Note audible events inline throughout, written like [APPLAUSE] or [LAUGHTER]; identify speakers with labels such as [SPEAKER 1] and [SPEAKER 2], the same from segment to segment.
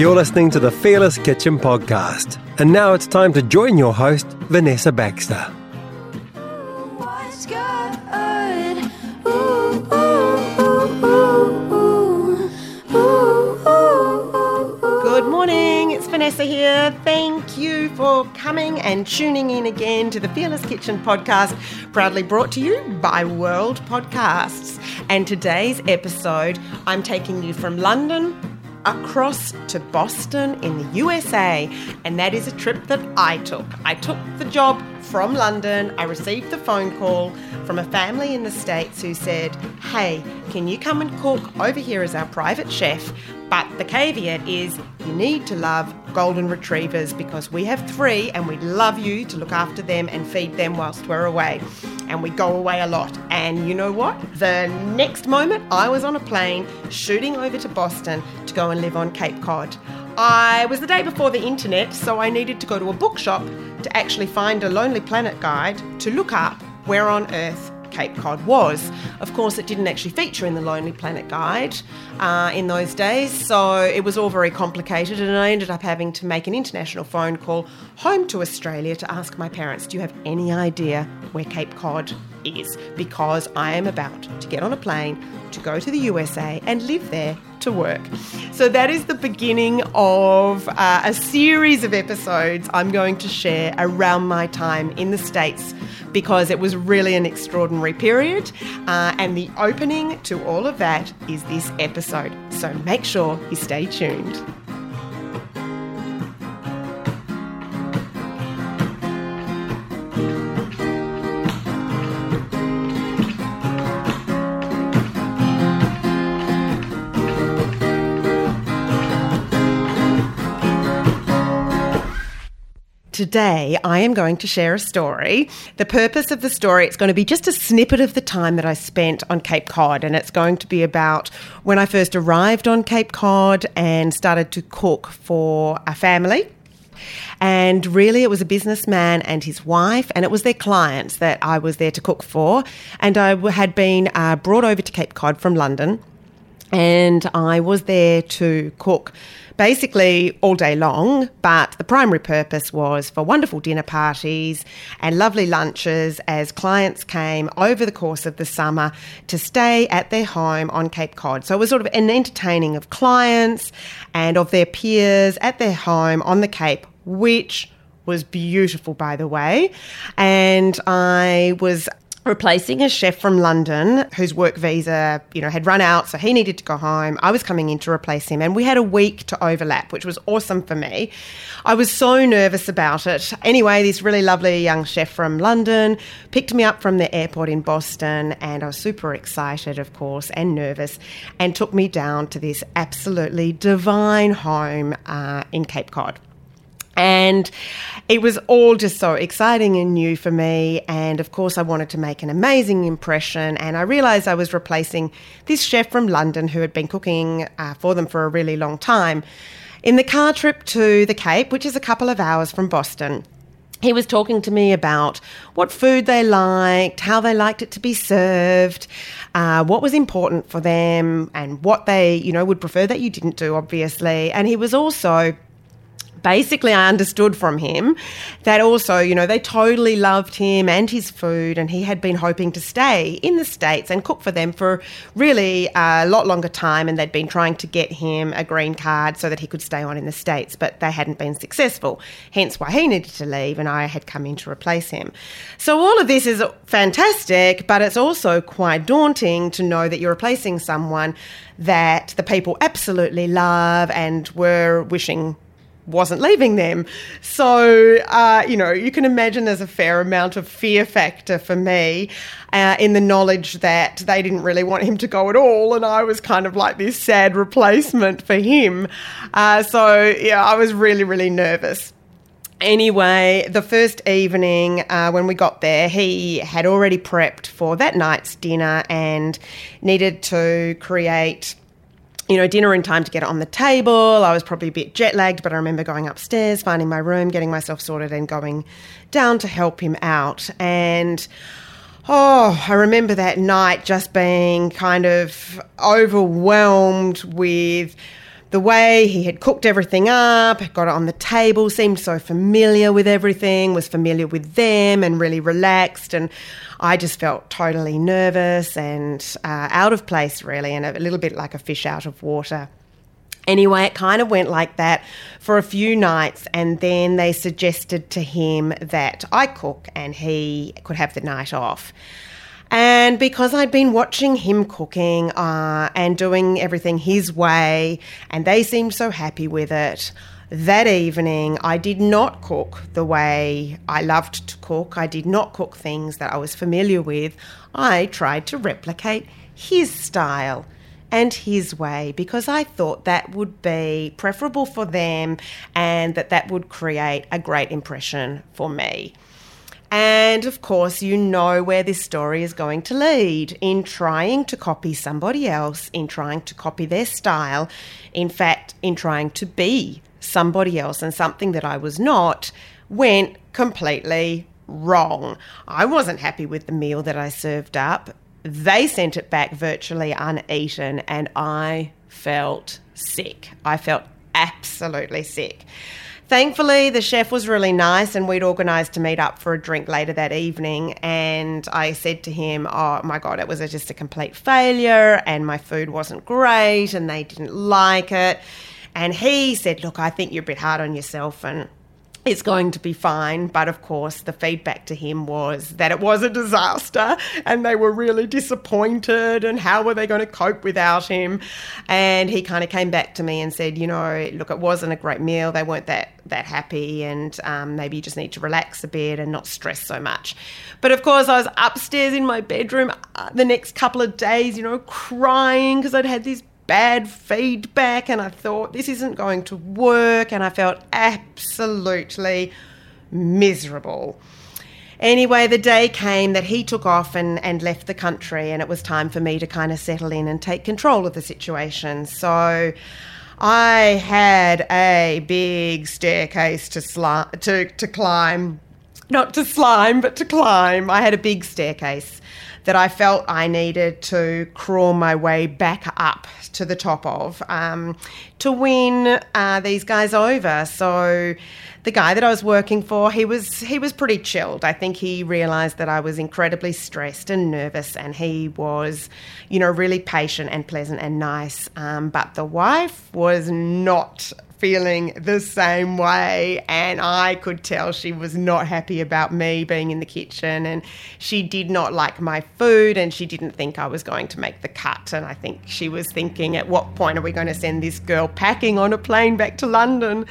[SPEAKER 1] You're listening to the Fearless Kitchen podcast. And now it's time to join your host, Vanessa Baxter.
[SPEAKER 2] Good
[SPEAKER 3] morning, it's Vanessa here. Thank you for coming and tuning in again to the Fearless Kitchen podcast, proudly brought to you by World Podcasts. And today's episode, I'm taking you from London across to Boston in the USA, and that is a trip that I took. I took the job from London. I received the phone call from a family in the States who said, Hey, can you come and cook over here as our private chef? But the caveat is you need to love golden retrievers because we have three and we'd love you to look after them and feed them whilst we're away. And we go away a lot. And you know what? The next moment, I was on a plane shooting over to Boston to go and live on Cape Cod. I was the day before the internet, so I needed to go to a bookshop to actually find a Lonely Planet guide to look up where on earth Cape Cod was. Of course, it didn't actually feature in the Lonely Planet guide uh, in those days, so it was all very complicated, and I ended up having to make an international phone call home to Australia to ask my parents, Do you have any idea where Cape Cod is? Because I am about to get on a plane to go to the USA and live there to work. So that is the beginning of uh, a series of episodes I'm going to share around my time in the States because it was really an extraordinary period. Uh, and the opening to all of that is this episode. So make sure you stay tuned. Today, I am going to share a story. The purpose of the story, it's going to be just a snippet of the time that I spent on Cape Cod, and it's going to be about when I first arrived on Cape Cod and started to cook for a family. And really, it was a businessman and his wife, and it was their clients that I was there to cook for. And I had been uh, brought over to Cape Cod from London, and I was there to cook basically all day long, but the primary purpose was for wonderful dinner parties and lovely lunches as clients came over the course of the summer to stay at their home on Cape Cod. So it was sort of an entertaining of clients and of their peers at their home on the Cape, which was beautiful, by the way. And I was replacing a chef from London whose work visa, you know, had run out, so he needed to go home. I was coming in to replace him, and we had a week to overlap, which was awesome for me. I was so nervous about it. Anyway, this really lovely young chef from London picked me up from the airport in Boston, and I was super excited, of course, and nervous, and took me down to this absolutely divine home uh, in Cape Cod. And it was all just so exciting and new for me. And of course, I wanted to make an amazing impression. And I realized I was replacing this chef from London who had been cooking uh, for them for a really long time. In the car trip to the Cape, which is a couple of hours from Boston, he was talking to me about what food they liked, how they liked it to be served, uh, what was important for them, and what they, you know, would prefer that you didn't do, obviously. And he was also basically I understood from him that also, you know, they totally loved him and his food, and he had been hoping to stay in the States and cook for them for really a lot longer time. And they'd been trying to get him a green card so that he could stay on in the States, but they hadn't been successful, hence why he needed to leave, and I had come in to replace him. So, all of this is fantastic, but it's also quite daunting to know that you're replacing someone that the people absolutely love and were wishing wasn't leaving them. So, uh, you know, you can imagine there's a fair amount of fear factor for me uh, in the knowledge that they didn't really want him to go at all. And I was kind of like this sad replacement for him. Uh, so, yeah, I was really, really nervous. Anyway, the first evening uh, when we got there, he had already prepped for that night's dinner and needed to create you know, dinner in time to get it on the table. I was probably a bit jet lagged, but I remember going upstairs, finding my room, getting myself sorted, and going down to help him out. And oh, I remember that night just being kind of overwhelmed with the way he had cooked everything up, got it on the table, seemed so familiar with everything, was familiar with them, and really relaxed. And I just felt totally nervous and uh, out of place, really, and a little bit like a fish out of water. Anyway, it kind of went like that for a few nights, and then they suggested to him that I cook and he could have the night off. And because I'd been watching him cooking uh, and doing everything his way, and they seemed so happy with it, that evening I did not cook the way I loved to cook. I did not cook things that I was familiar with. I tried to replicate his style and his way because I thought that would be preferable for them and that that would create a great impression for me. And of course, you know where this story is going to lead in trying to copy somebody else, in trying to copy their style, in fact, in trying to be somebody else and something that I was not, went completely wrong. I wasn't happy with the meal that I served up. They sent it back virtually uneaten, and I felt sick. I felt absolutely sick. Thankfully, the chef was really nice, and we'd organised to meet up for a drink later that evening. And I said to him, Oh my God, it was just a complete failure, and my food wasn't great, and they didn't like it. And he said, Look, I think you're a bit hard on yourself, and it's going to be fine. But of course, the feedback to him was that it was a disaster and they were really disappointed and how were they going to cope without him. And he kind of came back to me and said, you know, look, it wasn't a great meal. They weren't that, that happy and um, maybe you just need to relax a bit and not stress so much. But of course, I was upstairs in my bedroom uh, the next couple of days, you know, crying because I'd had these bad feedback and I thought this isn't going to work and I felt absolutely miserable. Anyway, the day came that he took off and, and left the country, and it was time for me to kind of settle in and take control of the situation. So I had a big staircase to, sli- to, to climb. Not to slime, but to climb. I had a big staircase that I felt I needed to crawl my way back up to the top of um, to win uh, these guys over. So the guy that I was working for, he was he was pretty chilled. I think he realised that I was incredibly stressed and nervous, and he was, you know, really patient and pleasant and nice. Um, but the wife was not feeling the same way. And I could tell she was not happy about me being in the kitchen. And she did not like my food and she didn't think I was going to make the cut. And I think she was thinking, at what point are we going to send this girl packing on a plane back to London?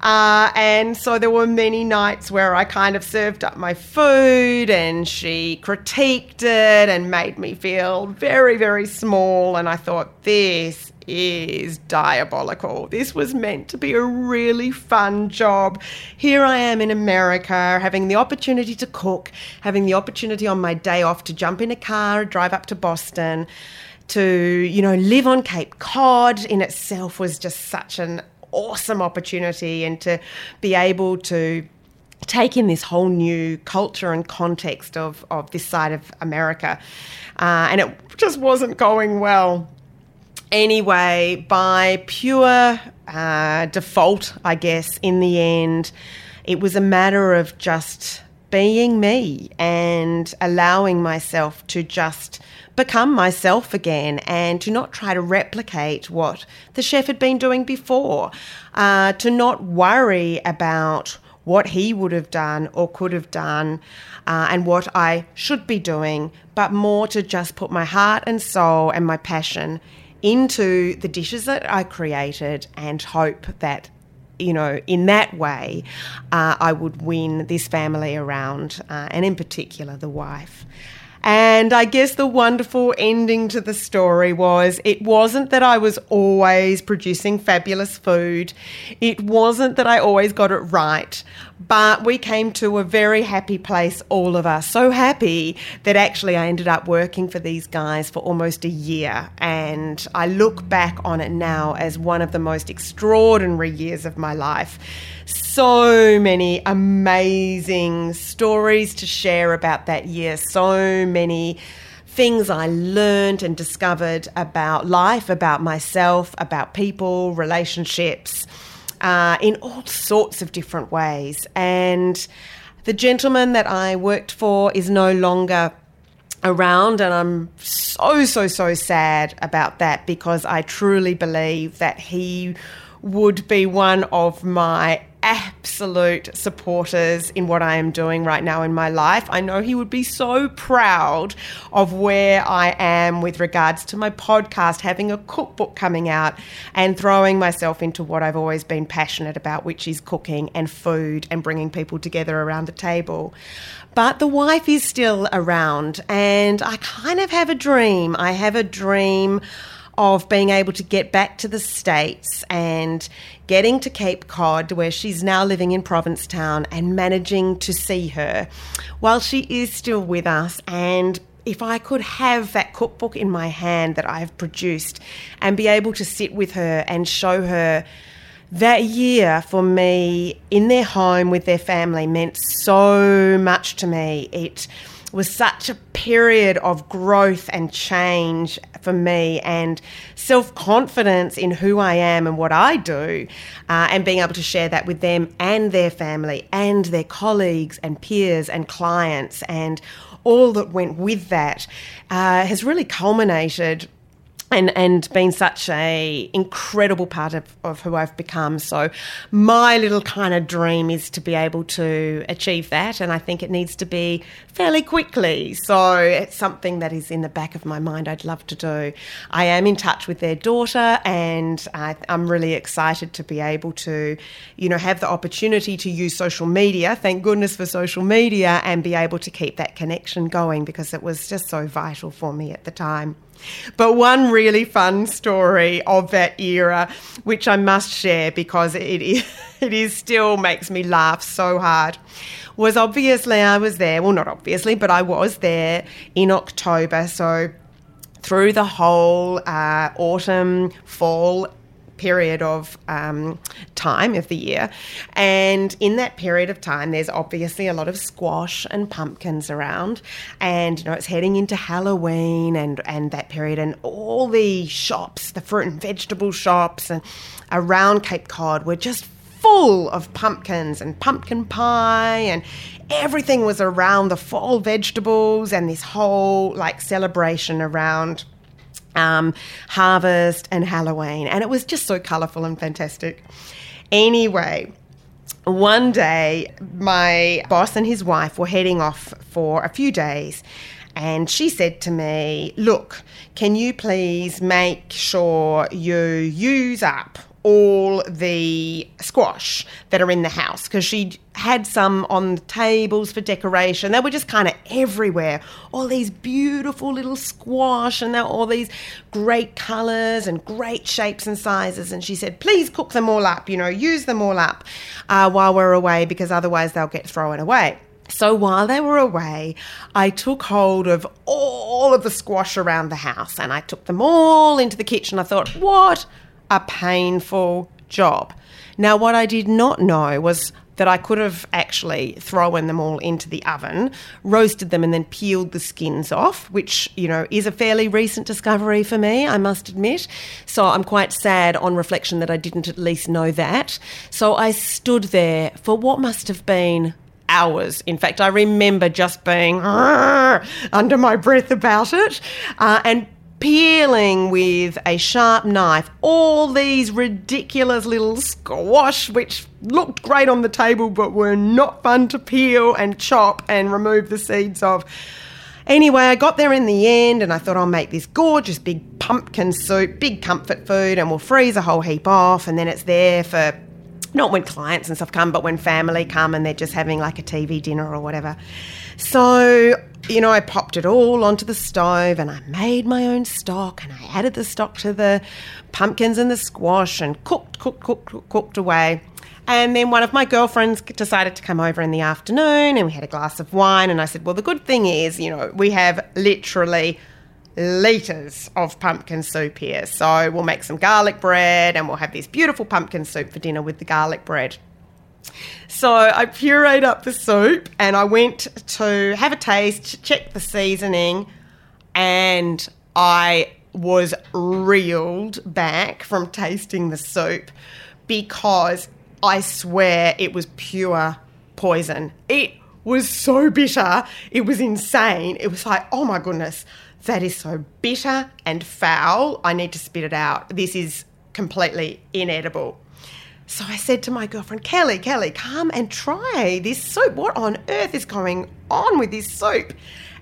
[SPEAKER 3] Uh, and so there were many nights where I kind of served up my food and she critiqued it and made me feel very, very small. And I thought, this is diabolical. This was meant to be a really fun job. Here I am in America having the opportunity to cook, having the opportunity on my day off to jump in a car, drive up to Boston. To, you know, live on Cape Cod in itself was just such an awesome opportunity and to be able to take in this whole new culture and context of, of this side of America. Uh, and it just wasn't going well. Anyway, by pure uh, default, I guess, in the end, it was a matter of just being me and allowing myself to just become myself again and to not try to replicate what the chef had been doing before, uh, to not worry about what he would have done or could have done uh, and what I should be doing, but more to just put my heart and soul and my passion into the dishes that I created and hope that you know, in that way, uh, I would win this family around, uh, and in particular, the wife. And I guess the wonderful ending to the story was it wasn't that I was always producing fabulous food. It wasn't that I always got it right. But we came to a very happy place, all of us. So happy that actually I ended up working for these guys for almost a year. And I look back on it now as one of the most extraordinary years of my life so many amazing stories to share about that year, so many things I learned and discovered about life, about myself, about people, relationships, uh, in all sorts of different ways. And the gentleman that I worked for is no longer around and I'm so so so sad about that because I truly believe that he would be one of my absolute supporters in what I am doing right now in my life. I know he would be so proud of where I am with regards to my podcast, having a cookbook coming out, and throwing myself into what I've always been passionate about, which is cooking and food and bringing people together around the table. But the wife is still around, and I kind of have a dream. I have a dream of being able to get back to the States and getting to Cape Cod, where she's now living in Provincetown, and managing to see her while she is still with us. And if I could have that cookbook in my hand that I've produced and be able to sit with her and show her that year for me in their home with their family meant so much to me. It was such a period of growth and change for me and self confidence in who I am and what I do, uh, and being able to share that with them and their family and their colleagues and peers and clients and all that went with that uh, has really culminated and and been such a incredible part of, of who I've become. So my little kind of dream is to be able to achieve that and I think it needs to be fairly quickly. So it's something that is in the back of my mind I'd love to do. I am in touch with their daughter and I, I'm really excited to be able to, you know, have the opportunity to use social media. Thank goodness for social media and be able to keep that connection going because it was just so vital for me at the time. But one really fun story of that era, which I must share because it is, [LAUGHS] it is still makes me laugh so hard, was obviously I was there. Well, not obviously, but I was there in October. So through the whole uh, autumn, fall period of um, time of the year. And in that period of time, there's obviously a lot of squash and pumpkins around. And, you know, it's heading into Halloween and, and that period. And all the shops, the fruit and vegetable shops and around Cape Cod were just full of pumpkins and pumpkin pie and everything was around the fall vegetables and this whole like celebration around um, harvest and Halloween. And it was just so colourful and fantastic. Anyway, one day my boss and his wife were heading off for a few days. And she said to me, Look, can you please make sure you use up all the squash that are in the house because she had some on the tables for decoration. They were just kind of everywhere. All these beautiful little squash and all these great colours and great shapes and sizes. And she said, please cook them all up, you know, use them all up uh, while we're away because otherwise they'll get thrown away. So while they were away, I took hold of all of the squash around the house and I took them all into the kitchen. I thought, what a painful job. Now, what I did not know was that I could have actually thrown them all into the oven, roasted them, and then peeled the skins off, which, you know, is a fairly recent discovery for me, I must admit. So I'm quite sad on reflection that I didn't at least know that. So I stood there for what must have been hours. In fact, I remember just being under my breath about it uh, and peeling with a sharp knife all these ridiculous little squash which looked great on the table but were not fun to peel and chop and remove the seeds of. Anyway, I got there in the end and I thought I'll make this gorgeous big pumpkin soup, big comfort food, and we'll freeze a whole heap off and then it's there for not when clients and stuff come, but when family come and they're just having like a TV dinner or whatever. So, you know, I popped it all onto the stove and I made my own stock and I added the stock to the pumpkins and the squash and cooked, cooked, cooked, cooked away. And then one of my girlfriends decided to come over in the afternoon and we had a glass of wine. And I said, Well, the good thing is, you know, we have literally litres of pumpkin soup here. So we'll make some garlic bread and we'll have this beautiful pumpkin soup for dinner with the garlic bread. So I pureed up the soup and I went to have a taste, check the seasoning, and I was reeled back from tasting the soup because I swear it was pure poison. It was so bitter. It was insane. It was like, oh my goodness, that is so bitter and foul. I need to spit it out. This is completely inedible. So I said to my girlfriend, Kelly, Kelly, come and try this soup. What on earth is going on with this soup?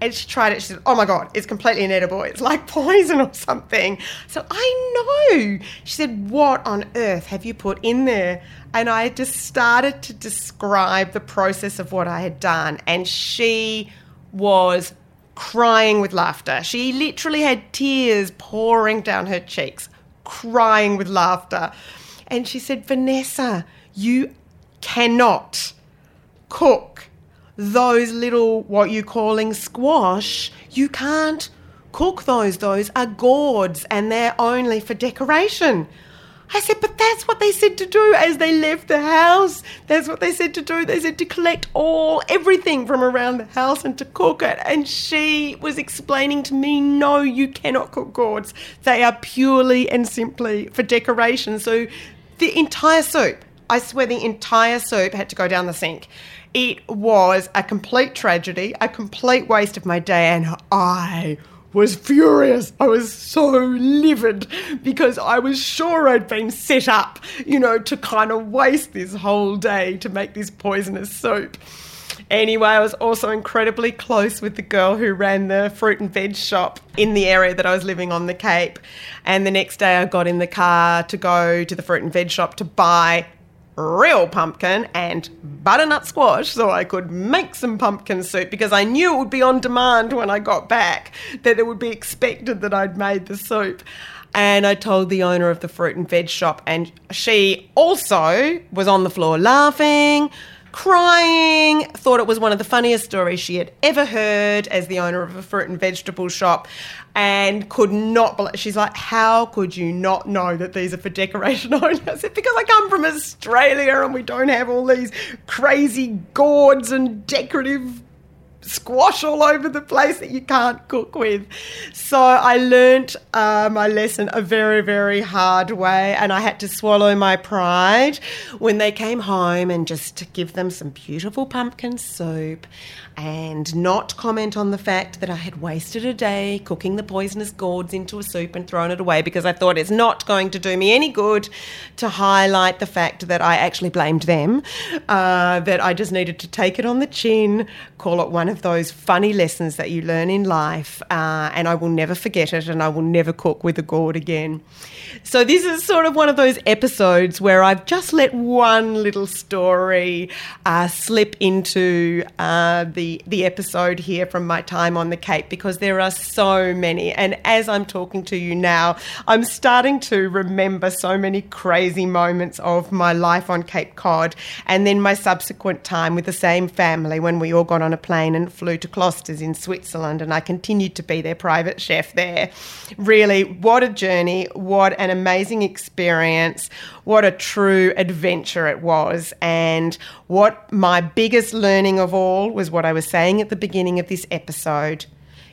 [SPEAKER 3] And she tried it. She said, Oh my God, it's completely inedible. It's like [LAUGHS] poison or something. So I know. She said, What on earth have you put in there? And I just started to describe the process of what I had done. And she was crying with laughter. She literally had tears pouring down her cheeks, crying with laughter. And she said, Vanessa, you cannot cook those little, what you're calling squash. You can't cook those. Those are gourds and they're only for decoration. I said, but that's what they said to do as they left the house. That's what they said to do. They said to collect all, everything from around the house and to cook it. And she was explaining to me, no, you cannot cook gourds. They are purely and simply for decoration. So the entire soup, I swear the entire soup had to go down the sink. It was a complete tragedy, a complete waste of my day, and I was furious. I was so livid because I was sure I'd been set up, you know, to kind of waste this whole day to make this poisonous soup. Anyway, I was also incredibly close with the girl who ran the fruit and veg shop in the area that I was living on the Cape. And the next day I got in the car to go to the fruit and veg shop to buy real pumpkin and butternut squash so I could make some pumpkin soup because I knew it would be on demand when I got back, that it would be expected that I'd made the soup. And I told the owner of the fruit and veg shop, and she also was on the floor laughing, crying, thought it was one of the funniest stories she had ever heard as the owner of a fruit and vegetable shop, and could not believe. She's like, How could you not know that these are for decoration [LAUGHS] only? I said, Because I come from Australia and we don't have all these crazy gourds and decorative squash all over the place that you can't cook with. So I learnt uh, my lesson a very, very hard way, and I had to swallow my pride when they came home and just give them some beautiful pumpkin soup and not comment on the fact that I had wasted a day cooking the poisonous gourds into a soup and thrown it away because I thought it's not going to do me any good to highlight the fact that I actually blamed them, uh, that I just needed to take it on the chin, call it one of those funny lessons that you learn in life, uh, and I will never forget it and I will never cook with a gourd again. So, this is sort of one of those episodes where I've just let one little story uh, slip into uh, the, the episode here from my time on the Cape because there are so many. And as I'm talking to you now, I'm starting to remember so many crazy moments of my life on Cape Cod and then my subsequent time with the same family when we all got on a plane and flew to Klosters in Switzerland. And I continued to be their private chef there. Really, what a journey! What an amazing experience. What a true adventure it was. And what my biggest learning of all was what I was saying at the beginning of this episode.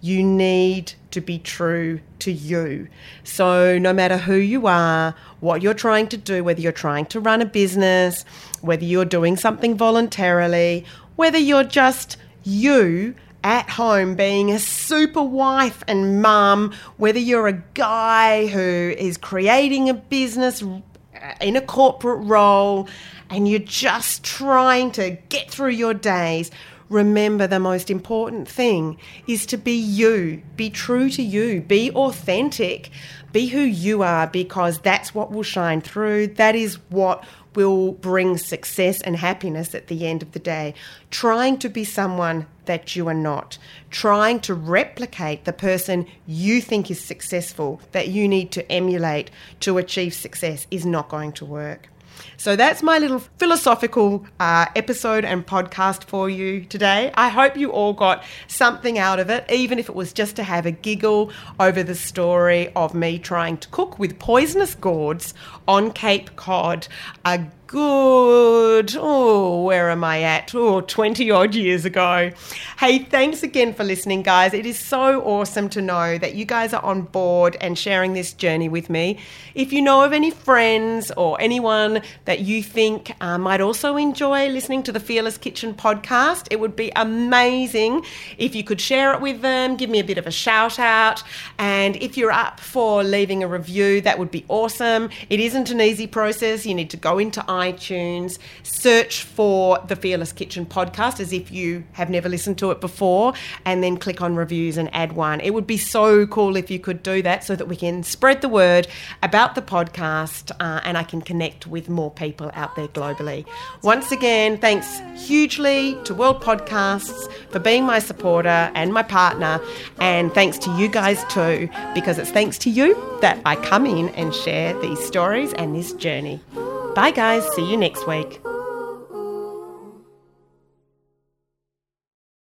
[SPEAKER 3] You need to be true to you. So, no matter who you are, what you're trying to do, whether you're trying to run a business, whether you're doing something voluntarily, whether you're just you at home being a super wife and mum, whether you're a guy who is creating a business uh, in a corporate role and you're just trying to get through your days, remember the most important thing is to be you, be true to you, be authentic, be who you are because that's what will shine through. That is what will bring success and happiness at the end of the day. Trying to be someone that you are not, trying to replicate the person you think is successful, that you need to emulate to achieve success, is not going to work. So that's my little philosophical uh, episode and podcast for you today. I hope you all got something out of it, even if it was just to have a giggle over the story of me trying to cook with poisonous gourds on Cape Cod. A good, oh, where am I at? Oh, 20 odd years ago. Hey, thanks again for listening, guys. It is so awesome to know that you guys are on board and sharing this journey with me. If you know of any friends or anyone that you think uh, might also enjoy listening to the Fearless Kitchen podcast, it would be amazing if you could share it with them, give me a bit of a shout out. And if you're up for leaving a review, that would be awesome. It isn't an easy process. You need to go into iTunes, search for the Fearless Kitchen podcast as if you have never listened to it before, and then click on reviews and add one. It would be so cool if you could do that so that we can spread the word about the podcast uh, and I can connect with more people out there globally. Once again, thanks hugely to World Podcasts for being my supporter and my partner, and thanks to you guys too, because it's thanks to you that I come in and share these stories and this journey. Bye, guys. See you next week.